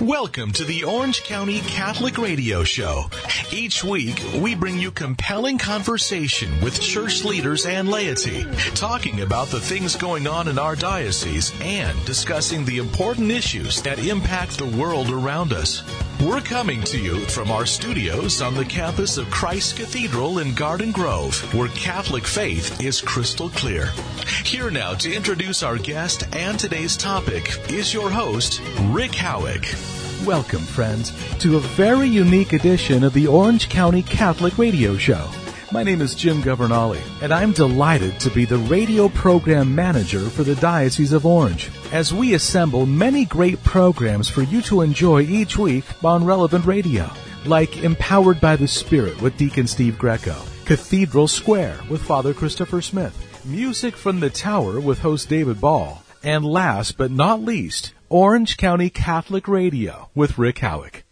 Welcome to the Orange County Catholic Radio Show. Each week, we bring you compelling conversation with church leaders and laity, talking about the things going on in our diocese and discussing the important issues that impact the world around us. We're coming to you from our studios on the campus of Christ Cathedral in Garden Grove, where Catholic faith is crystal clear. Here now to introduce our guest and today's topic is your host, Rick Howick. Welcome, friends, to a very unique edition of the Orange County Catholic Radio Show. My name is Jim Governale, and I'm delighted to be the radio program manager for the Diocese of Orange as we assemble many great programs for you to enjoy each week on relevant radio, like Empowered by the Spirit with Deacon Steve Greco, Cathedral Square with Father Christopher Smith, Music from the Tower with host David Ball, and last but not least, Orange County Catholic Radio with Rick Howick.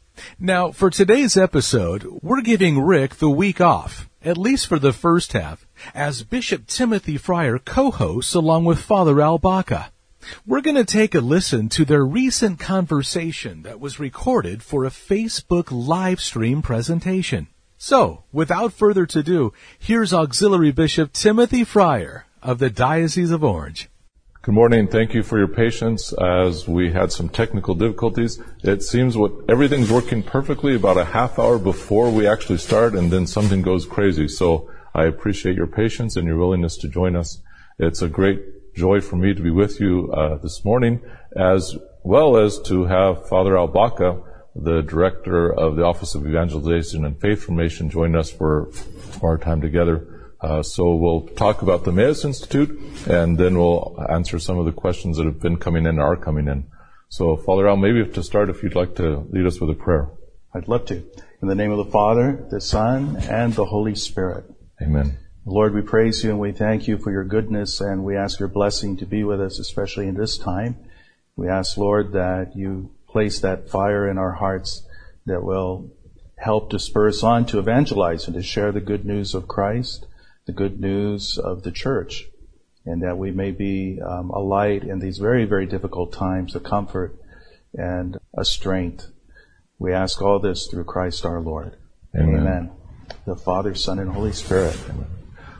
Now, for today's episode, we're giving Rick the week off, at least for the first half, as Bishop Timothy Freyer co-hosts along with Father Al Baca. We're going to take a listen to their recent conversation that was recorded for a Facebook live stream presentation. So, without further ado, here's Auxiliary Bishop Timothy Freyer of the Diocese of Orange. Good morning. Thank you for your patience as we had some technical difficulties. It seems what everything's working perfectly about a half hour before we actually start and then something goes crazy. So I appreciate your patience and your willingness to join us. It's a great joy for me to be with you uh, this morning as well as to have Father Al Baca, the director of the Office of Evangelization and Faith Formation, join us for our time together. Uh, so we'll talk about the Emmaus Institute, and then we'll answer some of the questions that have been coming in and are coming in. So, Father Al, maybe to start, if you'd like to lead us with a prayer. I'd love to. In the name of the Father, the Son, and the Holy Spirit. Amen. Lord, we praise you and we thank you for your goodness, and we ask your blessing to be with us, especially in this time. We ask, Lord, that you place that fire in our hearts that will help to spur us on to evangelize and to share the good news of Christ the good news of the church, and that we may be um, a light in these very, very difficult times, a comfort and a strength. We ask all this through Christ our Lord. Amen. Amen. The Father, Son, and Holy Spirit. Amen.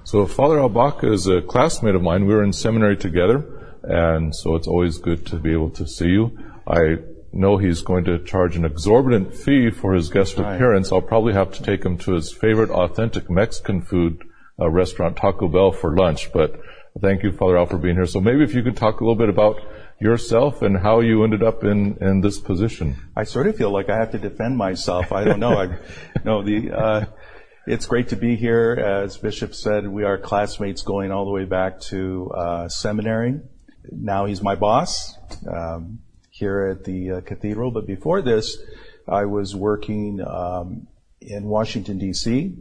So Father Al Baca is a classmate of mine. We were in seminary together, and so it's always good to be able to see you. I know he's going to charge an exorbitant fee for his guest right. appearance. I'll probably have to take him to his favorite authentic Mexican food uh, restaurant Taco Bell for lunch. But thank you, Father Al, for being here. So maybe if you could talk a little bit about yourself and how you ended up in, in this position. I sort of feel like I have to defend myself. I don't know. I, no, the, uh, it's great to be here. As Bishop said, we are classmates going all the way back to uh, seminary. Now he's my boss um, here at the uh, cathedral. But before this, I was working um, in Washington D.C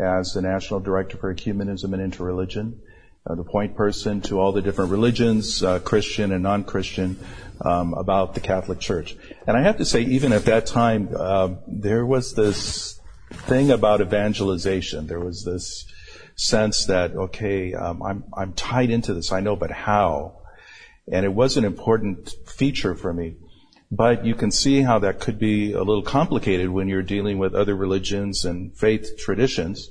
as the National Director for Ecumenism and Interreligion, uh, the point person to all the different religions, uh, Christian and non-Christian, um, about the Catholic Church. And I have to say, even at that time, uh, there was this thing about evangelization. There was this sense that, okay, um, I'm, I'm tied into this. I know, but how? And it was an important feature for me. But you can see how that could be a little complicated when you're dealing with other religions and faith traditions.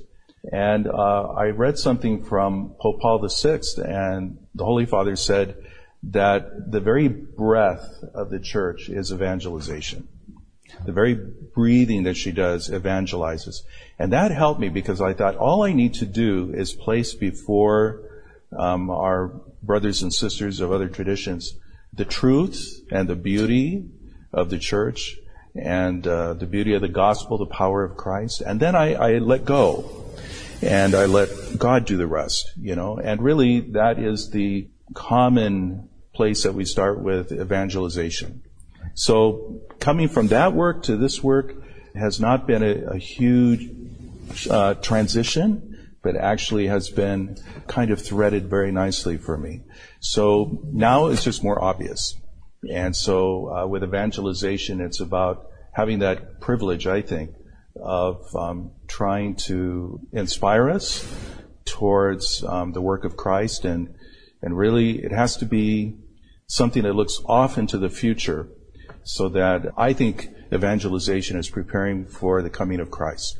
And uh, I read something from Pope Paul VI, and the Holy Father said that the very breath of the church is evangelization. The very breathing that she does evangelizes. And that helped me because I thought all I need to do is place before um, our brothers and sisters of other traditions the truth and the beauty of the church and uh, the beauty of the gospel, the power of Christ, and then I, I let go and I let God do the rest, you know. And really, that is the common place that we start with evangelization. So, coming from that work to this work has not been a, a huge uh, transition, but actually has been kind of threaded very nicely for me. So now it's just more obvious. And so uh, with evangelization, it's about having that privilege, I think, of um, trying to inspire us towards um, the work of Christ, and and really it has to be something that looks off into the future, so that I think evangelization is preparing for the coming of Christ.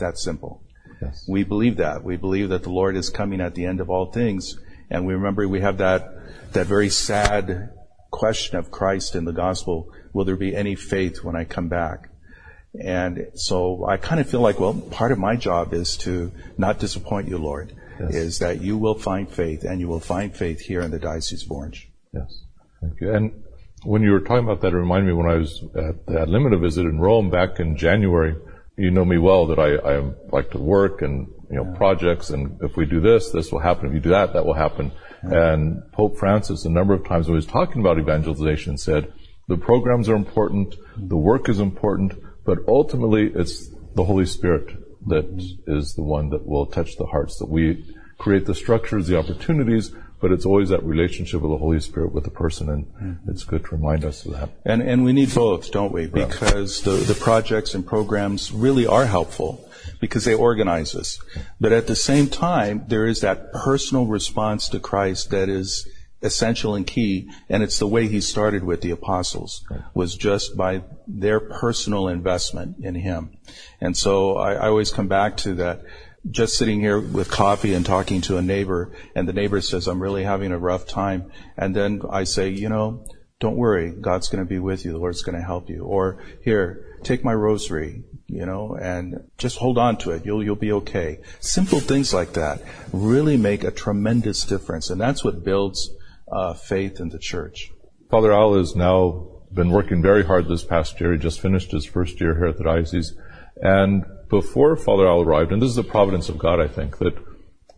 That's simple. Yes. We believe that. We believe that the Lord is coming at the end of all things. And we remember we have that, that very sad question of Christ in the gospel. Will there be any faith when I come back? And so I kind of feel like, well, part of my job is to not disappoint you, Lord, Yes. is that you will find faith and you will find faith here in the Diocese of Orange. Yes. Thank you. And when you were talking about that, it reminded me when I was at the Ad Limina visit in Rome back in January. You know me well that I, I like to work and, you know, projects and if we do this, this will happen. If you do that, that will happen. And Pope Francis, a number of times when he was talking about evangelization said, the programs are important, the work is important, but ultimately it's the Holy Spirit that is the one that will touch the hearts, that we create the structures, the opportunities, but it's always that relationship of the Holy Spirit with the person, and mm-hmm. it's good to remind us of that. And, and we need both, don't we? Because the, the projects and programs really are helpful because they organize us. But at the same time, there is that personal response to Christ that is essential and key. And it's the way he started with the apostles was just by their personal investment in him. And so I, I always come back to that just sitting here with coffee and talking to a neighbor and the neighbor says, I'm really having a rough time. And then I say, you know, don't worry. God's going to be with you. The Lord's going to help you. Or here, take my rosary, you know, and just hold on to it. You'll, you'll be okay. Simple things like that really make a tremendous difference. And that's what builds uh, faith in the church. Father Al has now been working very hard this past year. He just finished his first year here at the diocese. And before Father Al arrived, and this is the providence of God, I think, that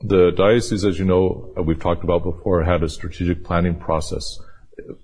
the diocese, as you know, uh, we've talked about before, had a strategic planning process,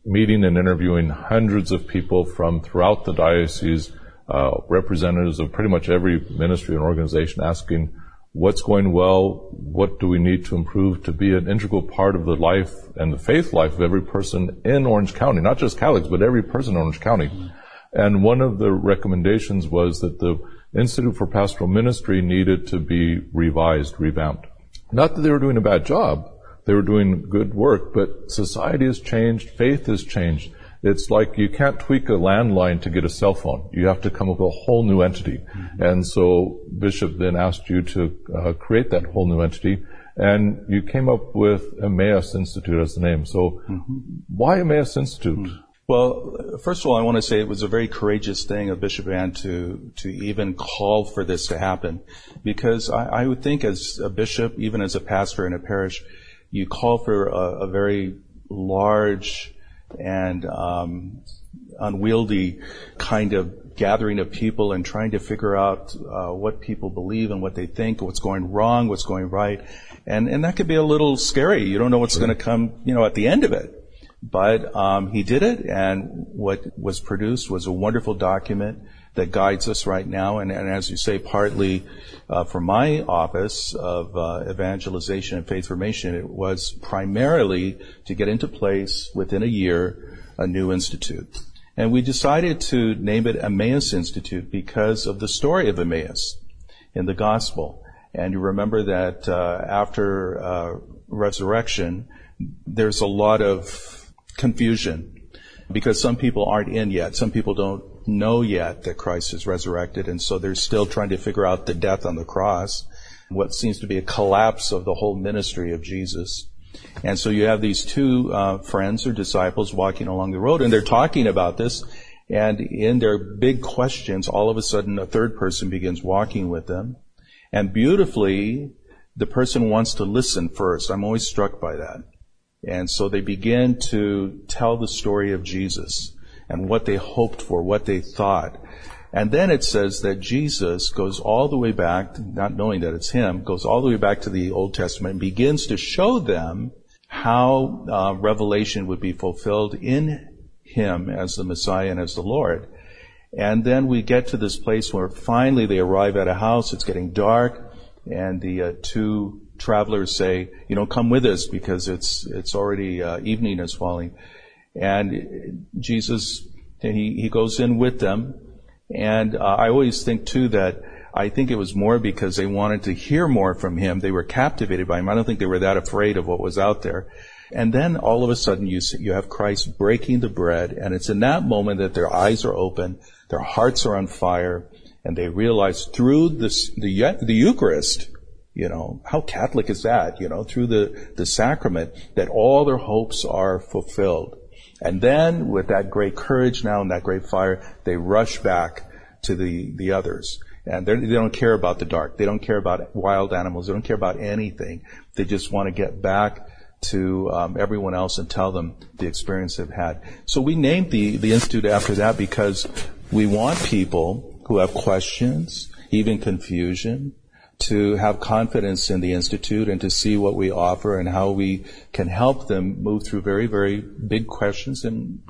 meeting and interviewing hundreds of people from throughout the diocese, Uh, representatives of pretty much every ministry and organization asking what's going well, what do we need to improve to be an integral part of the life and the faith life of every person in Orange County, not just Catholics, but every person in Orange County. And one of the recommendations was that the Institute for Pastoral Ministry needed to be revised, revamped. Not that they were doing a bad job. They were doing good work, but society has changed. Faith has changed. It's like you can't tweak a landline to get a cell phone. You have to come up with a whole new entity. Mm-hmm. And so Bishop then asked you to uh, create that whole new entity. And you came up with Emmaus Institute as the name. So mm-hmm. why Emmaus Institute? Hmm. Well, first of all, I want to say it was a very courageous thing of Bishop Vann to, to even call for this to happen. Because I, I would think as a bishop, even as a pastor in a parish, you call for a, a very large and um, unwieldy kind of gathering of people and trying to figure out uh, what people believe and what they think, what's going wrong, what's going right, and and that could be a little scary. You don't know what's going to come, you know, at the end of it. But um, he did it, and what was produced was a wonderful document that guides us right now. And, and as you say, partly uh, for my office of uh, evangelization and faith formation, it was primarily to get into place within a year a new institute. And we decided to name it Emmaus Institute because of the story of Emmaus in the gospel. And you remember that uh, after uh, resurrection, there's a lot of confusion because some people aren't in yet. Some people don't know yet that Christ is resurrected, and so they're still trying to figure out the death on the cross, what seems to be a collapse of the whole ministry of Jesus. And so you have these two uh, friends or disciples walking along the road, and they're talking about this. And in their big questions, all of a sudden a third person begins walking with them. And beautifully, the person wants to listen first. I'm always struck by that. And so they begin to tell the story of Jesus and what they hoped for, what they thought. And then it says that Jesus goes all the way back, not knowing that it's him, goes all the way back to the Old Testament and begins to show them how uh, revelation would be fulfilled in him as the Messiah and as the Lord. And then we get to this place where finally they arrive at a house, it's getting dark, and the uh, two travelers say, you know, come with us because it's, it's already, uh, evening is falling. And Jesus, he, he goes in with them. And, uh, I always think too that I think it was more because they wanted to hear more from him. They were captivated by him. I don't think they were that afraid of what was out there. And then all of a sudden you you have Christ breaking the bread and it's in that moment that their eyes are open, their hearts are on fire, and they realize through this, the, the Eucharist, you know, how Catholic is that? You know, through the, the sacrament, that all their hopes are fulfilled. And then with that great courage now and that great fire, they rush back to the, the others. And they don't care about the dark. They don't care about wild animals. They don't care about anything. They just want to get back to um, everyone else and tell them the experience they've had. So we named the, the institute after that because we want people who have questions, even confusion, to have confidence in the Institute and to see what we offer and how we can help them move through very, very big questions and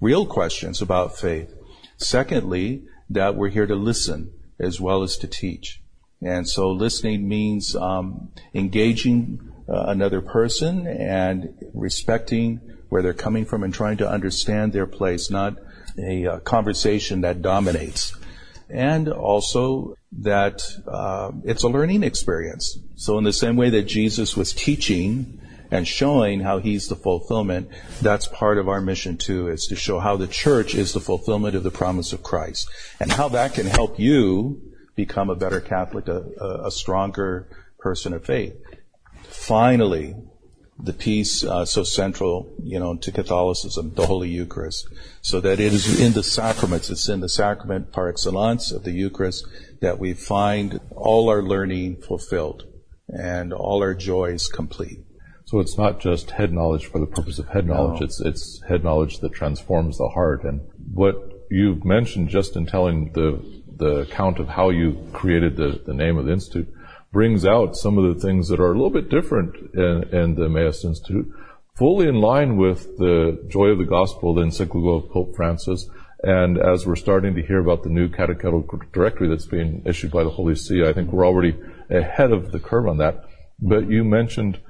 real questions about faith. Secondly, that we're here to listen as well as to teach. And so listening means um, engaging uh, another person and respecting where they're coming from and trying to understand their place, not a uh, conversation that dominates and also that uh, it's a learning experience. So in the same way that Jesus was teaching and showing how he's the fulfillment, that's part of our mission too, is to show how the church is the fulfillment of the promise of Christ and how that can help you become a better Catholic, a, a stronger person of faith. Finally, the piece uh, so central, you know, to Catholicism, the Holy Eucharist, so that it is in the sacraments, it's in the sacrament par excellence of the Eucharist that we find all our learning fulfilled and all our joys complete. So it's not just head knowledge for the purpose of head knowledge. No. It's it's head knowledge that transforms the heart. And what you've mentioned just in telling the the account of how you created the, the name of the institute brings out some of the things that are a little bit different in, in the Emmaus Institute, fully in line with the joy of the gospel, the encyclical of Pope Francis. And as we're starting to hear about the new catechetical directory that's being issued by the Holy See, I think we're already ahead of the curve on that. But you mentioned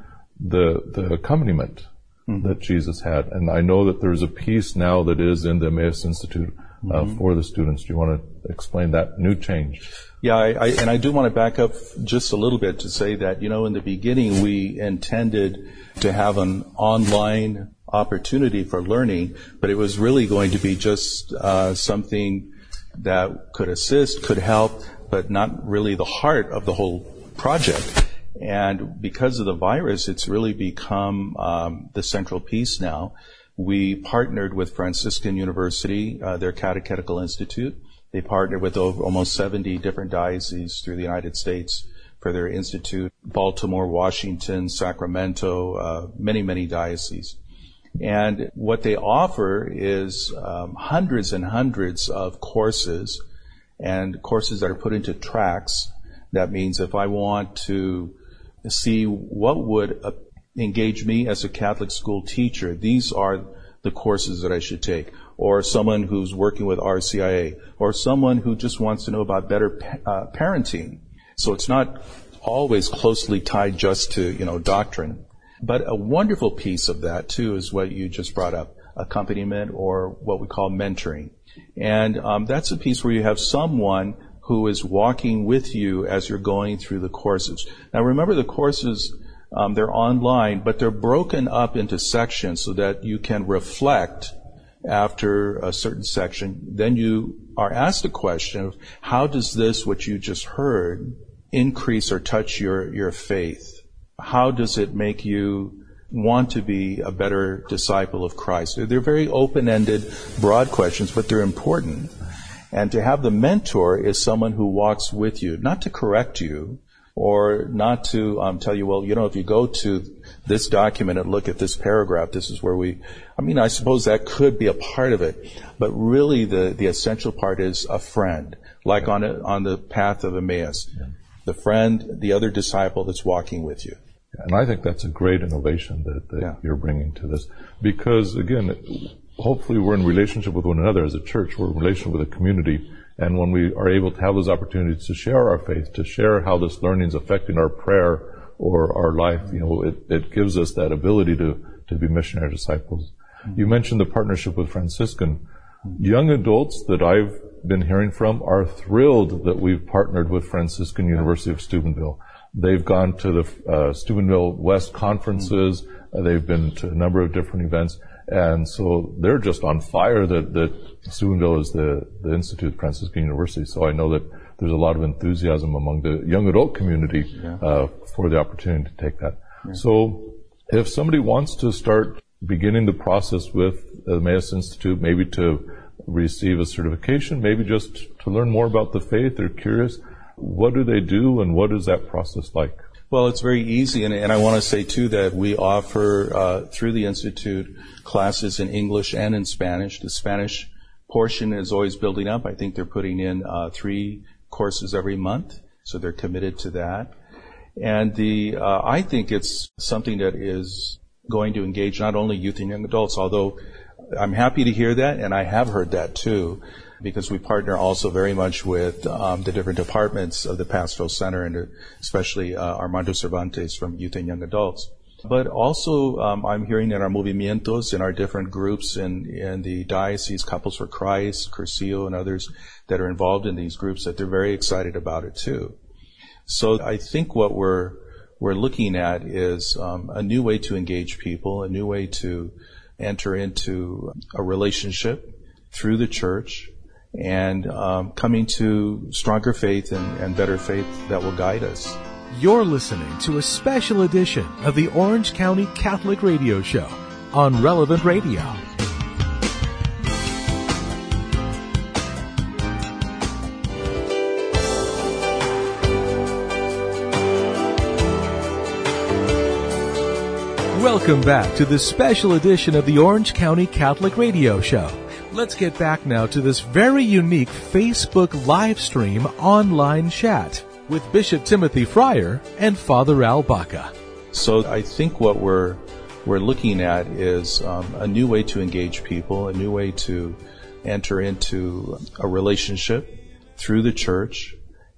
the, the accompaniment mm-hmm. that Jesus had. And I know that there's a piece now that is in the Emmaus Institute uh, mm-hmm. for the students. Do you want to explain that new change? Yeah, I, I, and I do want to back up just a little bit to say that, you know, in the beginning we intended to have an online opportunity for learning, but it was really going to be just uh, something that could assist, could help, but not really the heart of the whole project. And because of the virus, it's really become um, the central piece now. We partnered with Franciscan University, uh, their Catechetical Institute, they partner with over almost 70 different dioceses through the United States for their institute, Baltimore, Washington, Sacramento, uh, many, many dioceses. And what they offer is um, hundreds and hundreds of courses and courses that are put into tracks. That means if I want to see what would uh, engage me as a Catholic school teacher, these are the courses that I should take or someone who's working with RCIA, or someone who just wants to know about better uh, parenting. So it's not always closely tied just to, you know, doctrine. But a wonderful piece of that too is what you just brought up, accompaniment or what we call mentoring. And um, that's a piece where you have someone who is walking with you as you're going through the courses. Now remember the courses, um, they're online, but they're broken up into sections so that you can reflect after a certain section, then you are asked a question of how does this, what you just heard, increase or touch your, your faith? How does it make you want to be a better disciple of Christ? They're very open-ended, broad questions, but they're important. And to have the mentor is someone who walks with you, not to correct you, or not to um, tell you, well, you know, if you go to this document and look at this paragraph, this is where we. I mean, I suppose that could be a part of it, but really the the essential part is a friend, like on a, on the path of Emmaus, yeah. the friend, the other disciple that's walking with you. And I think that's a great innovation that, that yeah. you're bringing to this, because again, hopefully we're in relationship with one another as a church. We're in relationship with a community and when we are able to have those opportunities to share our faith, to share how this learning is affecting our prayer or our life, you know, it, it gives us that ability to, to be missionary disciples. Mm-hmm. You mentioned the partnership with Franciscan. Young adults that I've been hearing from are thrilled that we've partnered with Franciscan University of Steubenville. They've gone to the uh, Steubenville West conferences. Uh, they've been to a number of different events. And so they're just on fire that, that Steubenville is the, the Institute of Franciscan University. So I know that there's a lot of enthusiasm among the young adult community yeah. uh, for the opportunity to take that. Yeah. So if somebody wants to start beginning the process with the Emmaus Institute, maybe to receive a certification, maybe just to learn more about the faith, they're curious, what do they do and what is that process like? Well, it's very easy, and, and I want to say too that we offer uh, through the institute classes in English and in Spanish. The Spanish portion is always building up. I think they're putting in uh, three courses every month, so they're committed to that. And the uh, I think it's something that is going to engage not only youth and young adults, although I'm happy to hear that, and I have heard that too because we partner also very much with um, the different departments of the Pastoral Center and especially uh, Armando Cervantes from Youth and Young Adults. But also, um, I'm hearing in our movimientos, in our different groups in, in the diocese, Couples for Christ, Cursillo, and others that are involved in these groups, that they're very excited about it too. So I think what we're we're looking at is um, a new way to engage people, a new way to enter into a relationship through the church, and um, coming to stronger faith and, and better faith that will guide us. You're listening to a special edition of the Orange County Catholic Radio Show on Relevant Radio. Welcome back to this special edition of the Orange County Catholic Radio Show let's get back now to this very unique Facebook live stream online chat with Bishop Timothy Freyer and Father Al Baca. So I think what we're we're looking at is um, a new way to engage people, a new way to enter into a relationship through the church,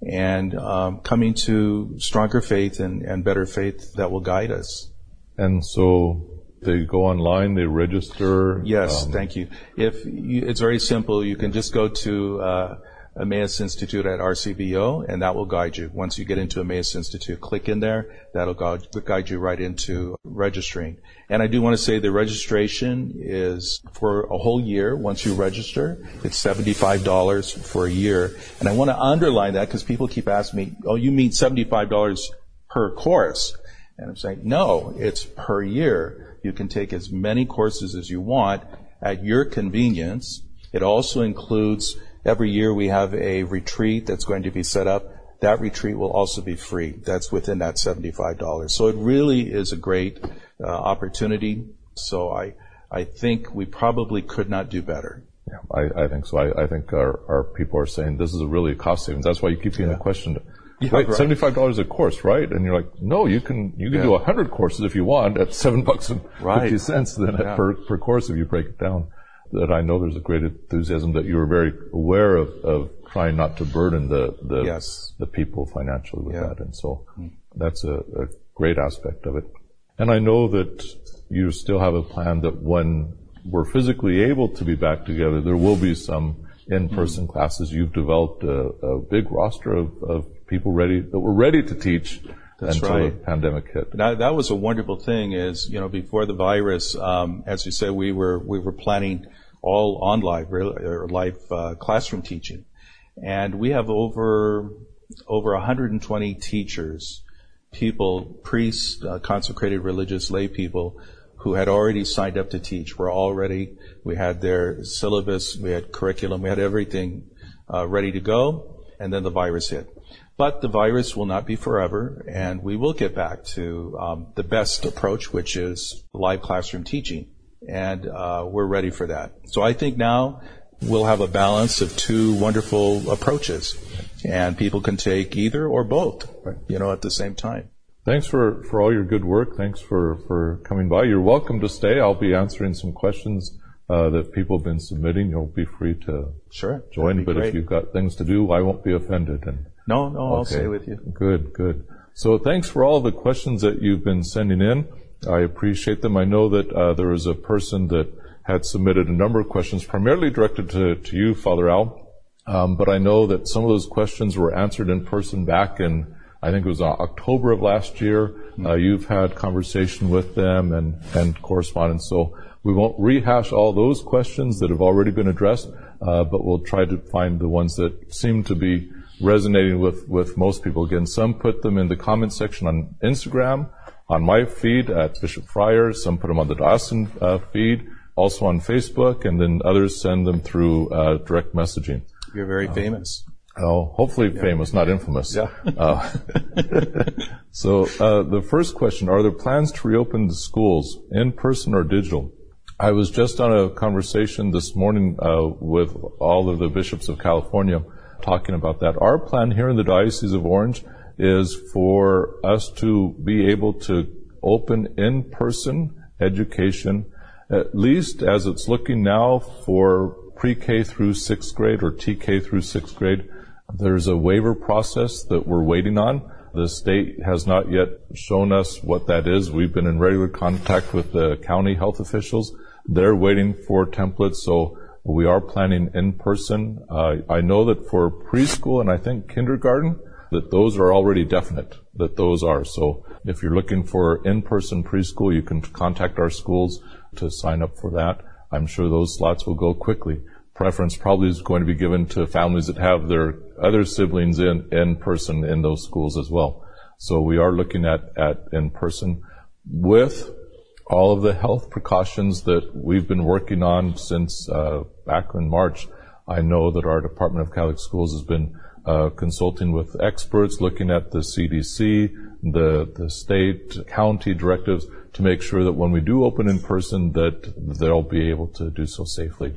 and um, coming to stronger faith and, and better faith that will guide us. And so they go online, they register. Yes, um, thank you. If you, it's very simple, you can just go to uh, Emmaus Institute at RCBO, and that will guide you. Once you get into Emmaus Institute, click in there. That'll guide, you right into registering. And I do want to say the registration is for a whole year. Once you register, it's $75 for a year. And I want to underline that because people keep asking me, oh, you mean $75 per course? And I'm saying, no, it's per year. You can take as many courses as you want at your convenience. It also includes every year we have a retreat that's going to be set up. That retreat will also be free. That's within that $75. So it really is a great uh, opportunity. So I, I think we probably could not do better. Yeah, I, I think so. I, I think our, our people are saying this is really a really cost savings. That's why you keep getting yeah. the question yeah, Wait, right. seventy-five dollars a course, right? And you're like, no, you can you can yeah. do a hundred courses if you want at seven bucks and right. fifty cents then yeah. per per course if you break it down. That I know there's a great enthusiasm that you were very aware of, of trying not to burden the the yes. the people financially with that, and so mm. that's a, a great aspect of it. And I know that you still have a plan that when we're physically able to be back together, there will be some in-person mm. classes. You've developed a, a big roster of, of people ready that were ready to teach That's until right. the pandemic hit. That, that was a wonderful thing. Is you know before the virus, um, as you said, we were we were planning all on live or live uh, classroom teaching, and we have over over 120 teachers, people, priests, uh, consecrated religious lay people who had already signed up to teach. We're already we had their syllabus, we had curriculum, we had everything uh, ready to go, and then the virus hit. But the virus will not be forever, and we will get back to um, the best approach, which is live classroom teaching. And uh, we're ready for that. So I think now we'll have a balance of two wonderful approaches, and people can take either or both, you know, at the same time. Thanks for, for all your good work. Thanks for, for coming by. You're welcome to stay. I'll be answering some questions uh, that people have been submitting. You'll be free to sure join. But great. if you've got things to do, I won't be offended. And no, no, okay. I'll stay with you. Good, good. So thanks for all the questions that you've been sending in. I appreciate them. I know that uh, there was a person that had submitted a number of questions, primarily directed to, to you, Father Al. Um, but I know that some of those questions were answered in person back in I think it was October of last year. Uh, you've had conversation with them and, and correspondence. So we won't rehash all those questions that have already been addressed, uh, but we'll try to find the ones that seem to be resonating with, with most people. Again, some put them in the comment section on Instagram, on my feed at Bishop Freyer, some put them on the diocesan uh, feed, also on Facebook, and then others send them through uh, direct messaging. You're very famous. Oh, hopefully yeah. famous, not infamous. Yeah. Uh, so uh, the first question: Are there plans to reopen the schools in person or digital? I was just on a conversation this morning uh, with all of the bishops of California, talking about that. Our plan here in the Diocese of Orange is for us to be able to open in-person education, at least as it's looking now for pre-K through sixth grade or TK through sixth grade there's a waiver process that we're waiting on. The state has not yet shown us what that is. We've been in regular contact with the county health officials. They're waiting for templates, so we are planning in person. Uh, I know that for preschool and I think kindergarten, that those are already definite, that those are. So if you're looking for in-person preschool, you can contact our schools to sign up for that. I'm sure those slots will go quickly preference probably is going to be given to families that have their other siblings in, in person in those schools as well. So we are looking at, at in person with all of the health precautions that we've been working on since uh, back in March. I know that our Department of Catholic Schools has been uh, consulting with experts, looking at the CDC, the the state, county directives to make sure that when we do open in person, that they'll be able to do so safely.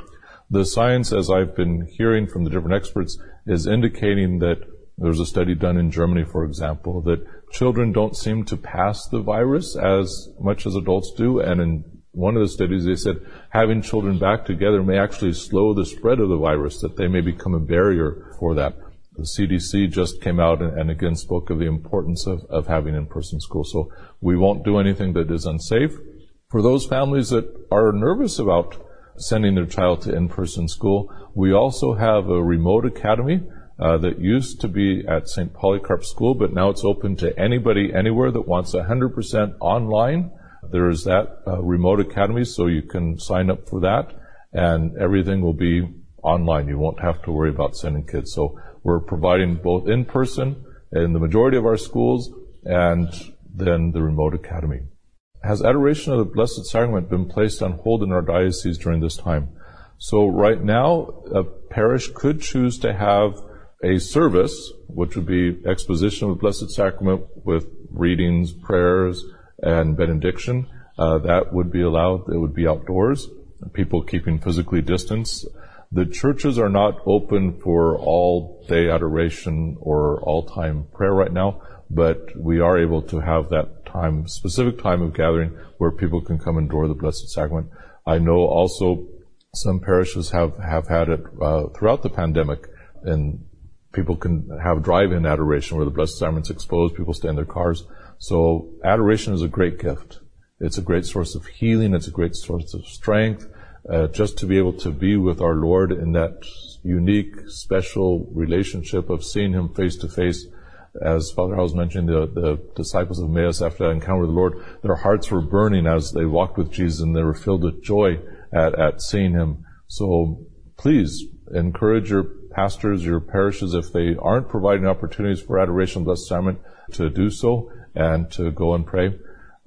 The science, as I've been hearing from the different experts, is indicating that there's a study done in Germany, for example, that children don't seem to pass the virus as much as adults do. And in one of the studies, they said having children back together may actually slow the spread of the virus, that they may become a barrier for that. The CDC just came out and, and again spoke of the importance of, of having in-person school. So we won't do anything that is unsafe. For those families that are nervous about sending their child to in-person school. We also have a remote academy uh, that used to be at St. Polycarp School, but now it's open to anybody anywhere that wants 100% online. There is that uh, remote academy, so you can sign up for that, and everything will be online. You won't have to worry about sending kids. So we're providing both in person in the majority of our schools and then the remote academy has adoration of the Blessed Sacrament been placed on hold in our diocese during this time? So right now, a parish could choose to have a service, which would be exposition of the Blessed Sacrament with readings, prayers, and benediction. Uh, that would be allowed. It would be outdoors. People keeping physically distance. The churches are not open for all day adoration or all time prayer right now, but we are able to have that time, specific time of gathering where people can come and adore the Blessed Sacrament. I know also some parishes have, have had it uh, throughout the pandemic, and people can have drive-in adoration where the Blessed Sacrament's exposed, people stay in their cars. So adoration is a great gift. It's a great source of healing. It's a great source of strength. Uh, just to be able to be with our Lord in that unique, special relationship of seeing Him face to face as Father Howells mentioned, the, the disciples of Emmaus after that encounter with the Lord, their hearts were burning as they walked with Jesus and they were filled with joy at, at seeing Him. So please encourage your pastors, your parishes, if they aren't providing opportunities for adoration of Blessed Sacrament, to do so and to go and pray.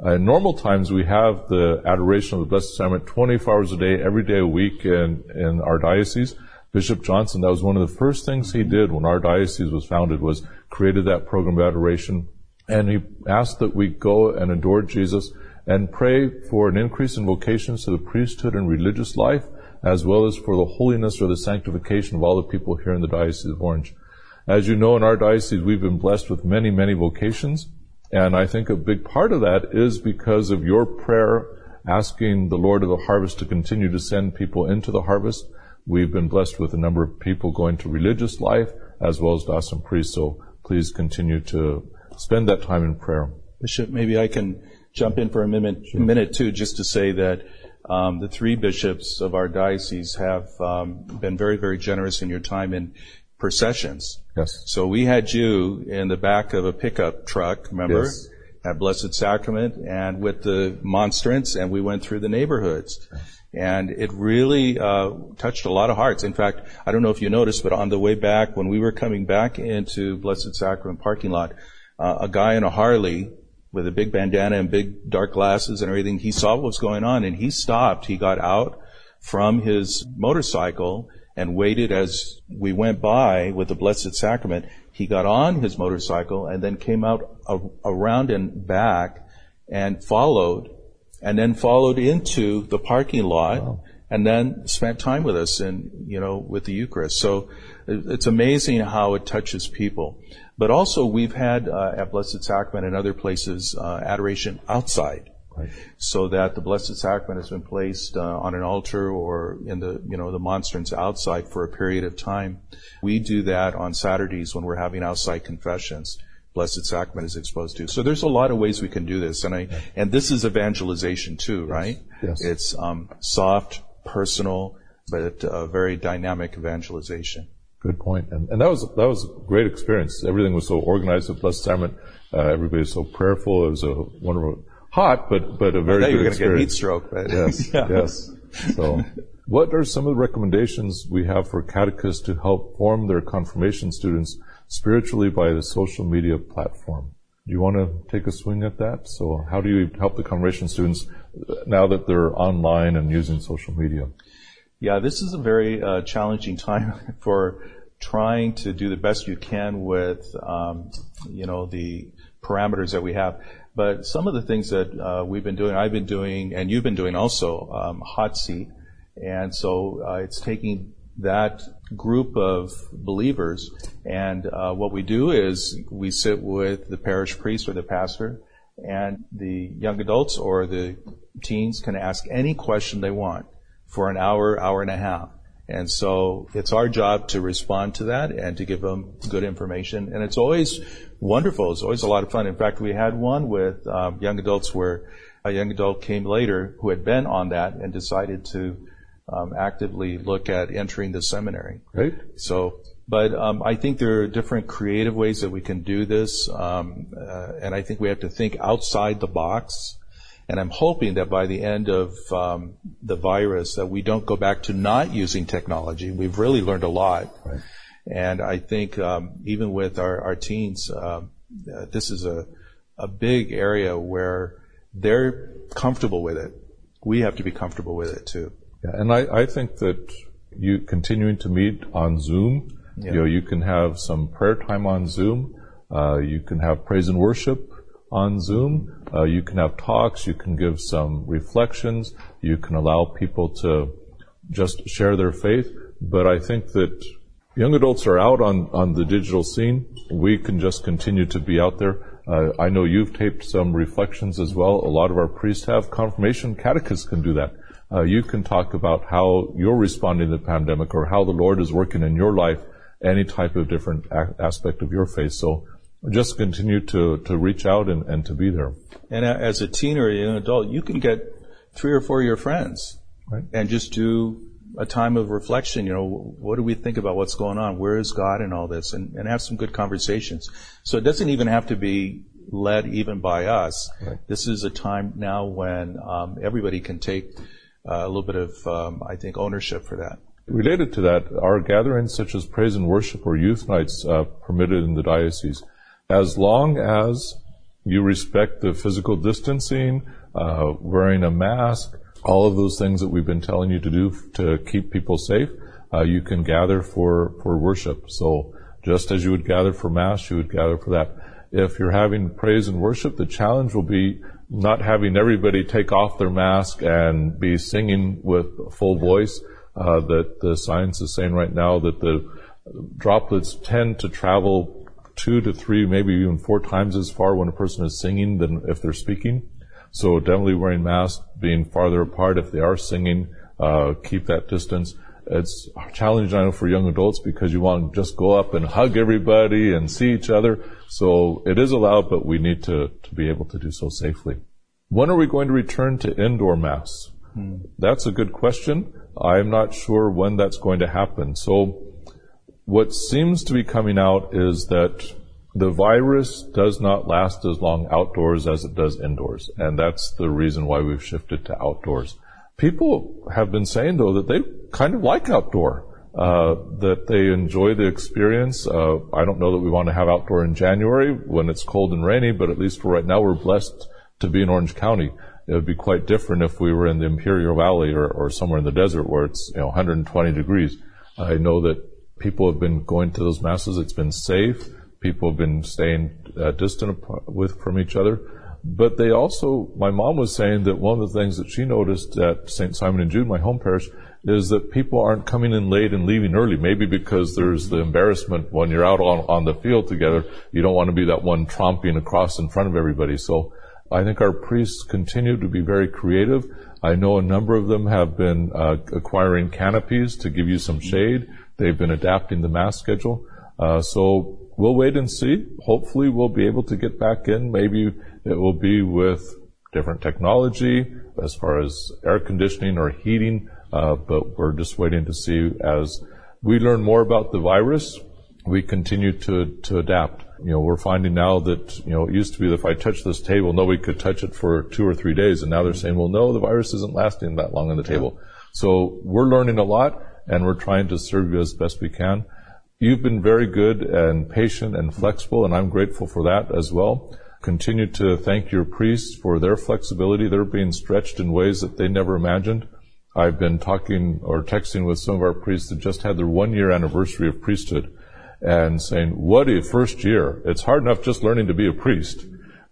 In normal times, we have the adoration of the Blessed Sacrament 24 hours a day, every day a week in, in our diocese. Bishop Johnson, that was one of the first things he did when our diocese was founded was created that program of adoration. And he asked that we go and adore Jesus and pray for an increase in vocations to the priesthood and religious life, as well as for the holiness or the sanctification of all the people here in the Diocese of Orange. As you know, in our diocese, we've been blessed with many, many vocations. And I think a big part of that is because of your prayer asking the Lord of the harvest to continue to send people into the harvest. We've been blessed with a number of people going to religious life as well as diocesan priests. So please continue to spend that time in prayer. Bishop, maybe I can jump in for a minute, sure. minute too, just to say that um, the three bishops of our diocese have um, been very, very generous in your time in processions. Yes. So we had you in the back of a pickup truck, remember? Yes. At Blessed Sacrament and with the monstrance and we went through the neighborhoods. And it really uh, touched a lot of hearts. In fact, I don't know if you noticed, but on the way back, when we were coming back into Blessed Sacrament parking lot, uh, a guy in a Harley with a big bandana and big dark glasses and everything, he saw what was going on and he stopped. He got out from his motorcycle and waited as we went by with the Blessed Sacrament. He got on his motorcycle and then came out around and back and followed and then followed into the parking lot wow. and then spent time with us and, you know, with the Eucharist. So it's amazing how it touches people. But also we've had uh, at Blessed Sacrament and other places uh, adoration outside. Right. So that the Blessed Sacrament has been placed uh, on an altar or in the, you know, the monstrance outside for a period of time. We do that on Saturdays when we're having outside confessions. Blessed Sacrament is exposed to. So there's a lot of ways we can do this, and I and this is evangelization too, right? Yes. It's um, soft, personal, but uh, very dynamic evangelization. Good point. And, and that was that was a great experience. Everything was so organized at Blessed Sacrament. Uh, everybody was so prayerful. It was a wonderful, hot, but but a very I good you were experience. Get heat stroke. But yes, yeah. yes. So, what are some of the recommendations we have for catechists to help form their confirmation students spiritually by the social media platform. Do you want to take a swing at that? So how do you help the confirmation students now that they're online and using social media? Yeah, this is a very uh, challenging time for trying to do the best you can with, um, you know, the parameters that we have. But some of the things that uh, we've been doing, I've been doing, and you've been doing also, um, hot seat. And so uh, it's taking that group of believers. And uh, what we do is we sit with the parish priest or the pastor, and the young adults or the teens can ask any question they want for an hour, hour and a half. And so it's our job to respond to that and to give them good information. And it's always wonderful. It's always a lot of fun. In fact, we had one with um, young adults where a young adult came later who had been on that and decided to um, actively look at entering the seminary. Right. So, but um, I think there are different creative ways that we can do this, um, uh, and I think we have to think outside the box. And I'm hoping that by the end of um, the virus, that we don't go back to not using technology. We've really learned a lot, right. and I think um, even with our, our teens, um, uh, this is a a big area where they're comfortable with it. We have to be comfortable with it too. Yeah, and I, I think that you continuing to meet on Zoom, yeah. you know, you can have some prayer time on Zoom. Uh, you can have praise and worship on Zoom. Uh, you can have talks. You can give some reflections. You can allow people to just share their faith. But I think that young adults are out on, on the digital scene. We can just continue to be out there. Uh, I know you've taped some reflections as well. A lot of our priests have. Confirmation catechists can do that uh, you can talk about how you're responding to the pandemic or how the Lord is working in your life, any type of different a- aspect of your faith. So just continue to, to reach out and, and to be there. And as a teen or an adult, you can get three or four of your friends right. and just do a time of reflection. You know, what do we think about what's going on? Where is God in all this? And, and have some good conversations. So it doesn't even have to be led even by us. Right. This is a time now when um, everybody can take uh, a little bit of, um, I think, ownership for that. Related to that, are gatherings such as praise and worship or youth nights uh, permitted in the diocese? As long as you respect the physical distancing, uh, wearing a mask, all of those things that we've been telling you to do to keep people safe, uh, you can gather for, for worship. So just as you would gather for mass, you would gather for that. If you're having praise and worship, the challenge will be not having everybody take off their mask and be singing with full voice. Uh, that the science is saying right now that the droplets tend to travel two to three, maybe even four times as far when a person is singing than if they're speaking. So definitely wearing masks, being farther apart if they are singing, uh, keep that distance. It's challenging, I know, for young adults because you want to just go up and hug everybody and see each other. So it is allowed, but we need to, to be able to do so safely. When are we going to return to indoor mass? Hmm. That's a good question. I'm not sure when that's going to happen. So what seems to be coming out is that the virus does not last as long outdoors as it does indoors. And that's the reason why we've shifted to outdoors. People have been saying though that they kind of like outdoor. Uh, that they enjoy the experience. Uh, I don't know that we want to have outdoor in January when it's cold and rainy, but at least for right now, we're blessed to be in Orange County. It would be quite different if we were in the Imperial Valley or, or somewhere in the desert where it's you know 120 degrees. I know that people have been going to those masses. It's been safe. People have been staying uh, distant with from each other. But they also, my mom was saying that one of the things that she noticed at St. Simon and Jude, my home parish, is that people aren't coming in late and leaving early. Maybe because there's the embarrassment when you're out on, on the field together. You don't want to be that one tromping across in front of everybody. So I think our priests continue to be very creative. I know a number of them have been uh, acquiring canopies to give you some shade. They've been adapting the mass schedule. Uh, so we'll wait and see. Hopefully we'll be able to get back in. Maybe it will be with different technology as far as air conditioning or heating uh, but we're just waiting to see as we learn more about the virus, we continue to, to adapt. You know, we're finding now that, you know, it used to be that if I touch this table, nobody could touch it for two or three days. And now they're saying, well, no, the virus isn't lasting that long on the table. So we're learning a lot and we're trying to serve you as best we can. You've been very good and patient and flexible, and I'm grateful for that as well. Continue to thank your priests for their flexibility. They're being stretched in ways that they never imagined. I've been talking or texting with some of our priests that just had their one year anniversary of priesthood and saying, what a first year. It's hard enough just learning to be a priest.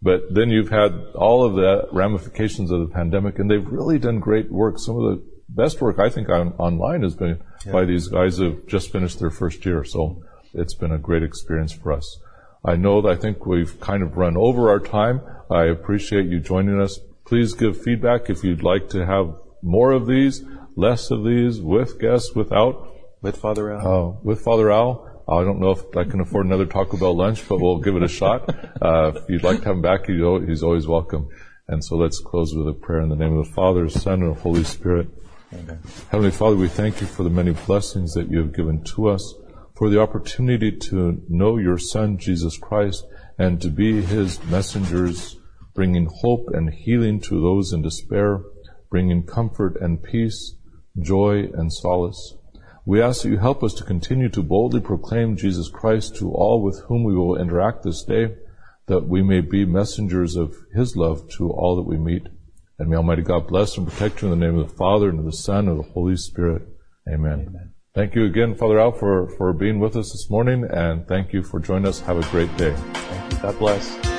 But then you've had all of the ramifications of the pandemic and they've really done great work. Some of the best work I think on, online has been yeah. by these guys who have just finished their first year. So it's been a great experience for us. I know that I think we've kind of run over our time. I appreciate you joining us. Please give feedback if you'd like to have more of these, less of these, with guests, without. With Father Al? Uh, with Father Al. I don't know if I can afford another Taco Bell lunch, but we'll give it a shot. Uh, if you'd like to have him back, he's always welcome. And so let's close with a prayer in the name of the Father, Son, and Holy Spirit. Amen. Heavenly Father, we thank you for the many blessings that you have given to us, for the opportunity to know your Son, Jesus Christ, and to be his messengers, bringing hope and healing to those in despair bringing comfort and peace, joy and solace. We ask that you help us to continue to boldly proclaim Jesus Christ to all with whom we will interact this day, that we may be messengers of His love to all that we meet. And may Almighty God bless and protect you in the name of the Father and of the Son and of the Holy Spirit. Amen. Amen. Thank you again, Father Al, for, for being with us this morning, and thank you for joining us. Have a great day. Thank you. God bless.